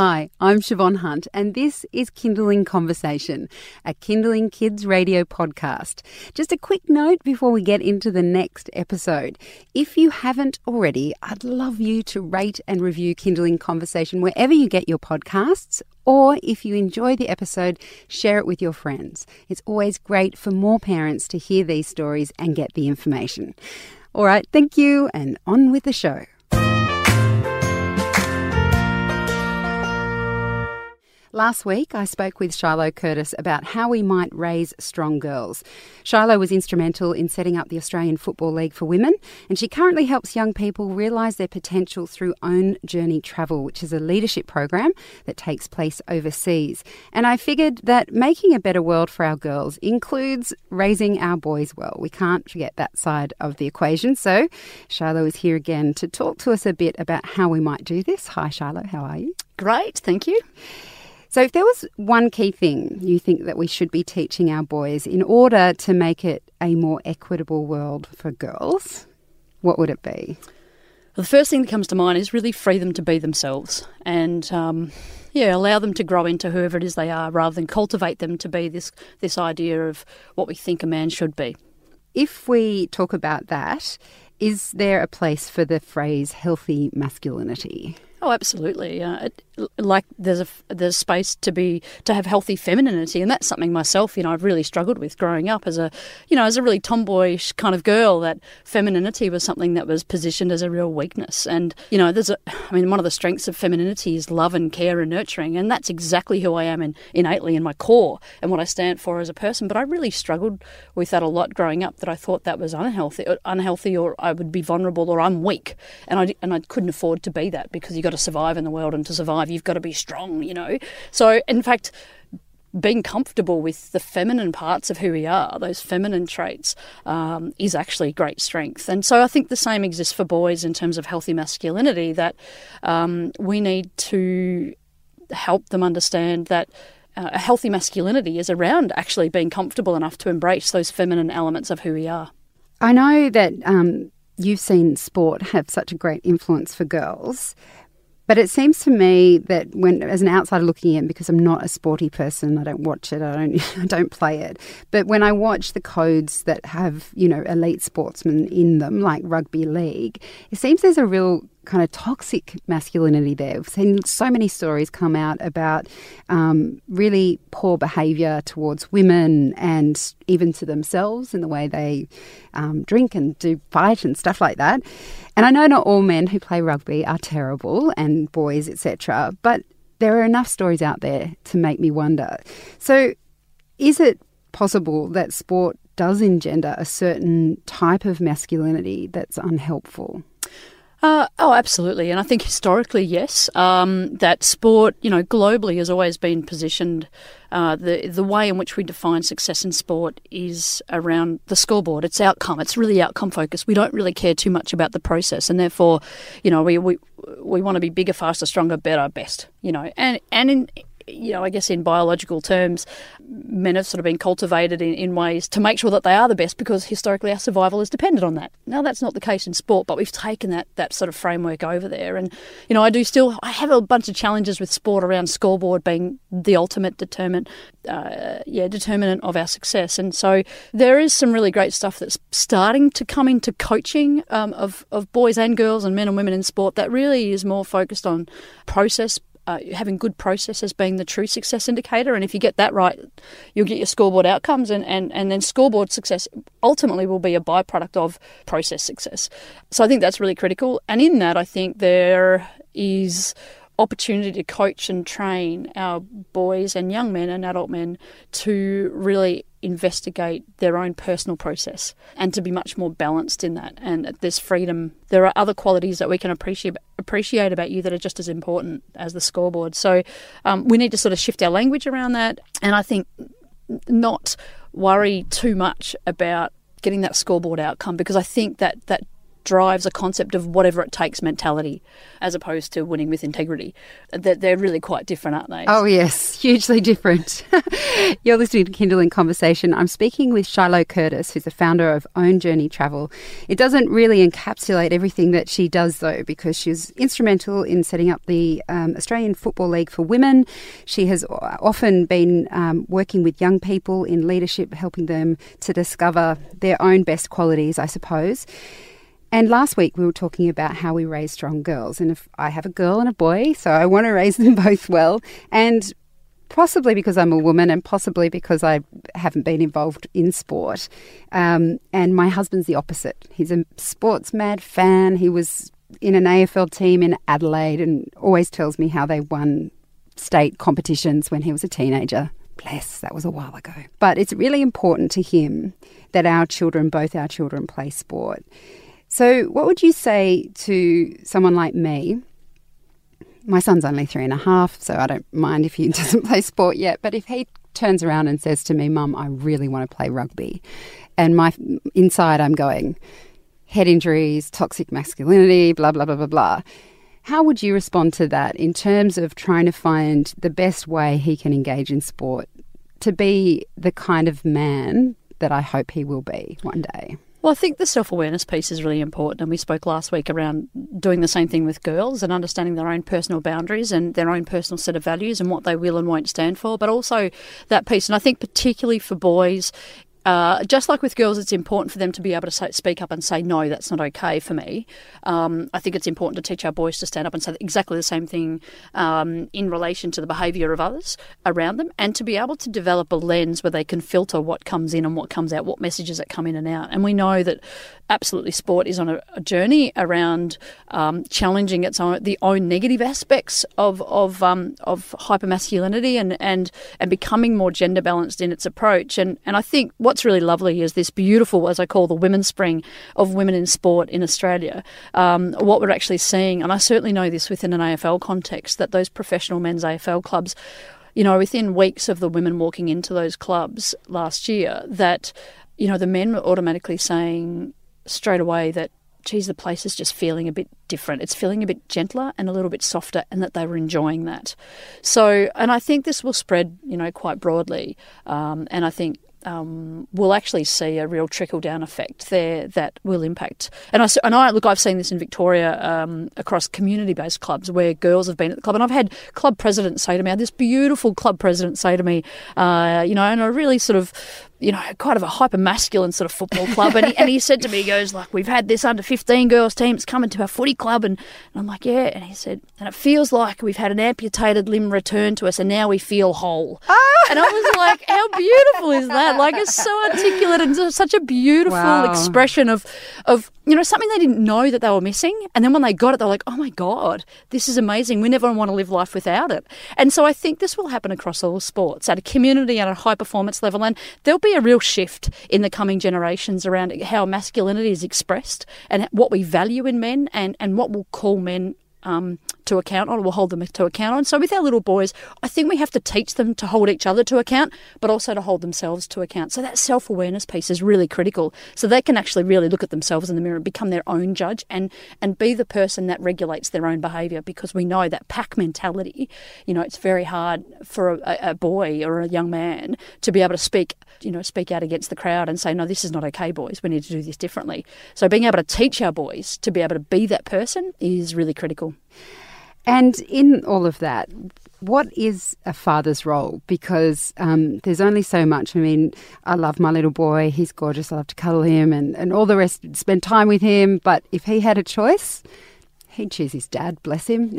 Hi, I'm Shevonne Hunt, and this is Kinderling Conversation, a Kinderling Kids radio podcast. Just a quick note before we get into the next episode. If you haven't already, I'd love you to rate and review Kinderling Conversation wherever you get your podcasts. Or if you enjoy the episode, share it with your friends. It's always great for more parents to hear these stories and get the information. All right, thank you, and on with the show. Last week, I spoke with Shiloh Curtis about how we might raise strong girls. Shiloh was instrumental in setting up the Australian Football League for Women, and she currently helps young people realise their potential through Own Journey Travel, which is a leadership program that takes place overseas. And I figured that making a better world for our girls includes raising our boys well. We can't forget that side of the equation. So, Shiloh is here again to talk to us a bit about how we might do this. Hi, Shiloh, how are you? Great, thank you. So, if there was one key thing you think that we should be teaching our boys in order to make it a more equitable world for girls, what would it be? The first thing that comes to mind is really free them to be themselves and, um, yeah, allow them to grow into whoever it is they are rather than cultivate them to be this, this idea of what we think a man should be. If we talk about that, is there a place for the phrase healthy masculinity? Oh, absolutely. Uh, it, like there's a there's space to be to have healthy femininity, and that's something myself, you know, I've really struggled with growing up as a, you know, as a really tomboyish kind of girl. That femininity was something that was positioned as a real weakness, and you know, there's a, I mean, one of the strengths of femininity is love and care and nurturing, and that's exactly who I am in, innately in my core and what I stand for as a person. But I really struggled with that a lot growing up. That I thought that was unhealthy, unhealthy, or I would be vulnerable, or I'm weak, and I and I couldn't afford to be that because you got to survive in the world, and to survive, you've got to be strong, you know. So, in fact, being comfortable with the feminine parts of who we are, those feminine traits, um, is actually great strength. And so I think the same exists for boys in terms of healthy masculinity, that um, we need to help them understand that. Uh, a healthy masculinity is around actually being comfortable enough to embrace those feminine elements of who we are. I know that um, you've seen sport have such a great influence for girls. But it seems to me that when, as an outsider looking in, because I'm not a sporty person, I don't watch it, I don't, I don't play it. But when I watch the codes that have, you know, elite sportsmen in them, like rugby league, it seems there's a real kind of toxic masculinity there. We've seen so many stories come out about um, really poor behaviour towards women and even to themselves in the way they um, drink and do fight and stuff like that. And I know not all men who play rugby are terrible and boys, etc., but there are enough stories out there to make me wonder. So, is it possible that sport does engender a certain type of masculinity that's unhelpful? Uh, oh, absolutely. And I think historically, yes, um, that sport, you know, globally has always been positioned. Uh, the the way in which we define success in sport is around the scoreboard. It's outcome. It's really outcome focused. We don't really care too much about the process, and therefore, you know, we we, we want to be bigger, faster, stronger, better, best. You know, and and in you know, I guess in biological terms, men have sort of been cultivated in, in ways to make sure that they are the best because historically our survival is dependent on that. Now that's not the case in sport, but we've taken that that sort of framework over there. And you know, I do still I have a bunch of challenges with sport around scoreboard being the ultimate determinant, uh, yeah, determinant of our success. And so there is some really great stuff that's starting to come into coaching um, of of boys and girls and men and women in sport that really is more focused on process uh, having good processes being the true success indicator. And if you get that right, you'll get your scoreboard outcomes, and, and, and then scoreboard success ultimately will be a byproduct of process success. So I think that's really critical. And in that, I think there is opportunity to coach and train our boys and young men and adult men to really investigate their own personal process and to be much more balanced in that. And there's freedom. There are other qualities that we can appreciate appreciate about you that are just as important as the scoreboard. So um, we need to sort of shift our language around that. And i think not worry too much about getting that scoreboard outcome because i think that that drives a concept of whatever it takes mentality as opposed to winning with integrity. They're, they're really quite different, aren't they? Oh, yes, hugely different. You're listening to Kinderling Conversation. I'm speaking with Shiloh Curtis, who's the founder of Own Journey Travel. It doesn't really encapsulate everything that she does, though, because she's instrumental in setting up the um, Australian Football League for Women. She has often been um, working with young people in leadership, helping them to discover their own best qualities, I suppose. And last week we were talking about how we raise strong girls. And if I have a girl and a boy, so I want to raise them both well. And possibly because I'm a woman and possibly because I haven't been involved in sport. Um, and my husband's the opposite. He's a sports mad fan. He was in an AFL team in Adelaide and always tells me how they won state competitions when he was a teenager. Bless, that was a while ago. But it's really important to him that our children, both our children, play sport. So, what would you say to someone like me? My son's only three and a half, so I don't mind if he doesn't play sport yet. But if he turns around and says to me, Mum, I really want to play rugby, and my inside I'm going, head injuries, toxic masculinity, blah, blah, blah, blah, blah. How would you respond to that in terms of trying to find the best way he can engage in sport to be the kind of man that I hope he will be one day? Well, I think the self awareness piece is really important. And we spoke last week around doing the same thing with girls and understanding their own personal boundaries and their own personal set of values and what they will and won't stand for. But also that piece. And I think, particularly for boys, uh, just like with girls, it's important for them to be able to say, speak up and say, no, that's not okay for me. Um, I think it's important to teach our boys to stand up and say exactly the same thing um, in relation to the behaviour of others around them and to be able to develop a lens where they can filter what comes in and what comes out, what messages that come in and out. And we know that absolutely sport is on a, a journey around um, challenging its own, the own negative aspects of, of, um, of hypermasculinity and, and, and becoming more gender balanced in its approach. And, and I think what's really lovely is this beautiful, as I call the Women's Spring of women in sport in Australia. Um, what we're actually seeing, and I certainly know this within an AFL context, that those professional men's AFL clubs you know, within weeks of the women walking into those clubs last year, that, you know, the men were automatically saying straight away that, geez, the place is just feeling a bit different. It's feeling a bit gentler and a little bit softer, and that they were enjoying that. So, and I think this will spread, you know, quite broadly. Um, and I think um, we'll actually see a real trickle down effect there that will impact. And I, and I look, I've seen this in Victoria um, across community based clubs where girls have been at the club, and I've had club presidents say to me, this beautiful club president say to me, uh, you know, and a really sort of you know, kind of a hyper masculine sort of football club. And he, and he said to me, he goes, like, we've had this under 15 girls team, it's coming to our footy club. And, and I'm like, yeah. And he said, and it feels like we've had an amputated limb returned to us and now we feel whole. Ah! And I was like, how beautiful is that? Like, it's so articulate and such a beautiful wow. expression of, of, you know, something they didn't know that they were missing. And then when they got it, they're like, oh my God, this is amazing. We never want to live life without it. And so I think this will happen across all sports at a community and a high performance level. And there'll be a real shift in the coming generations around how masculinity is expressed and what we value in men and, and what we'll call men um, to account on, we'll hold them to account on. So with our little boys, I think we have to teach them to hold each other to account, but also to hold themselves to account. So that self awareness piece is really critical. So they can actually really look at themselves in the mirror and become their own judge and and be the person that regulates their own behaviour because we know that pack mentality, you know, it's very hard for a, a boy or a young man to be able to speak, you know, speak out against the crowd and say, no, this is not okay, boys. We need to do this differently. So being able to teach our boys to be able to be that person is really critical. And in all of that, what is a father's role? Because um, there's only so much. I mean, I love my little boy. He's gorgeous. I love to cuddle him and, and all the rest, spend time with him. But if he had a choice, he'd choose his dad, bless him.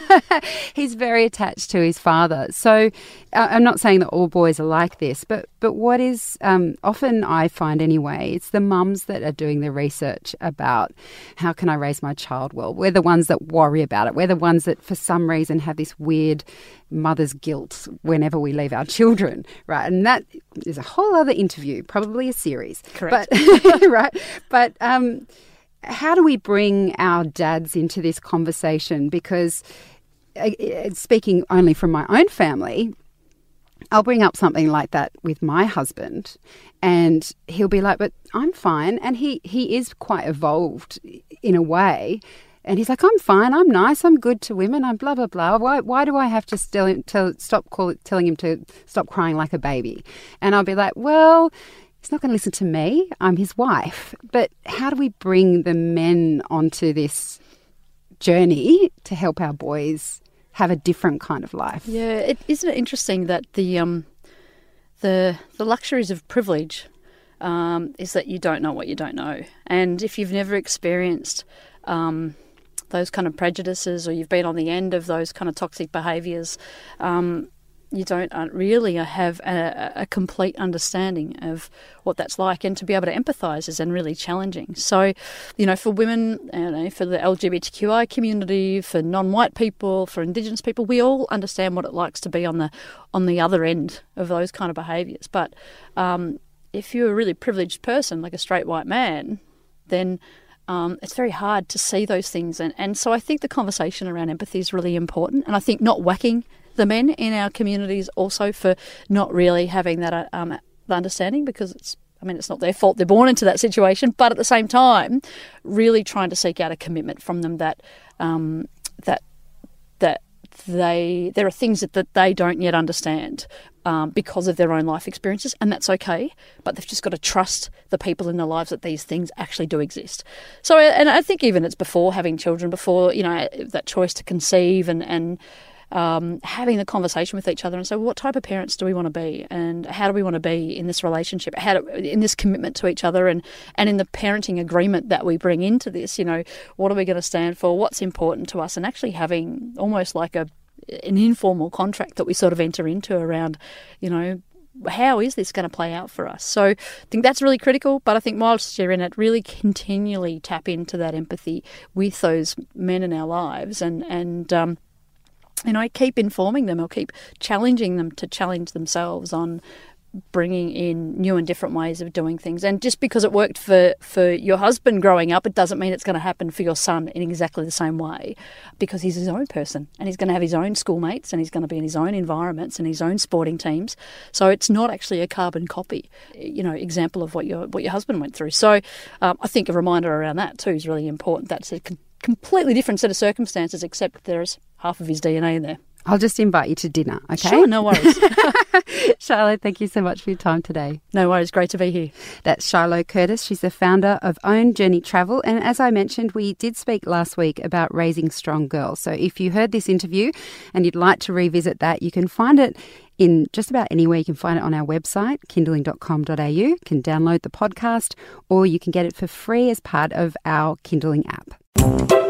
He's very attached to his father. So uh, I'm not saying that all boys are like this, but, but what is um, often I find anyway, it's the mums that are doing the research about how can I raise my child well. We're the ones that worry about it. We're the ones that for some reason have this weird mother's guilt whenever we leave our children, right? And that is a whole other interview, probably a series. Correct. But, right? But, um, how do we bring our dads into this conversation? Because uh, uh, speaking only from my own family, I'll bring up something like that with my husband, and he'll be like, "But I'm fine," and he he is quite evolved in a way. And he's like, I'm fine, I'm nice, I'm good to women, I'm blah, blah, blah. Why, why do I have to still tell, stop call, telling him to stop crying like a baby? And I'll be like, well, he's not going to listen to me. I'm his wife. But how do we bring the men onto this journey to help our boys have a different kind of life? Yeah, it, isn't it interesting that the um, the the luxuries of privilege um, is that you don't know what you don't know, and if you've never experienced um, those kind of prejudices or you've been on the end of those kind of toxic behaviours, um, you don't uh, really have a, a, complete understanding of what that's like, and to be able to empathise is then really challenging. So, you know, for women, know, for the LGBTQI community, for non-white people, for Indigenous people, we all understand what it likes to be on the on the other end of those kind of behaviours. But um, if you're a really privileged person, like a straight white man, then um, it's very hard to see those things. And, and so I think the conversation around empathy is really important. And I think not whacking the men in our communities also for not really having that uh, um, understanding because it's I mean, it's not their fault they're born into that situation, but at the same time, really trying to seek out a commitment from them that um, that that they there are things that, that they don't yet understand um, because of their own life experiences, and that's okay. But they've just got to trust the people in their lives that these things actually do exist. So, and I think even it's before having children, before you know that choice to conceive and and um, having the conversation with each other and say, well, what type of parents do we want to be, and how do we want to be in this relationship, how do, in this commitment to each other, and and in the parenting agreement that we bring into this. You know, what are we going to stand for? What's important to us, and actually having almost like a an informal contract that we sort of enter into around, you know, how is this going to play out for us? So I think that's really critical. But I think whilst you're in it, really continually tap into that empathy with those men in our lives, and and um, you I keep informing them or keep challenging them to challenge themselves on bringing in new and different ways of doing things. And just because it worked for, for your husband growing up, it doesn't mean it's going to happen for your son in exactly the same way because he's his own person and he's going to have his own schoolmates and he's going to be in his own environments and his own sporting teams. So it's not actually a carbon copy, you know, example of what your, what your husband went through. So um, I think a reminder around that too is really important. That's a completely different set of circumstances, except there's half of his DNA in there. I'll just invite you to dinner, okay? Sure, no worries. Charlotte, thank you so much for your time today. No worries, great to be here. That's Charlotte Curtis. She's the founder of Own Journey Travel. And as I mentioned, we did speak last week about raising strong girls. So if you heard this interview and you'd like to revisit that, you can find it in just about anywhere. You can find it on our website, kinderling.com.au. You can download the podcast or you can get it for free as part of our Kinderling app.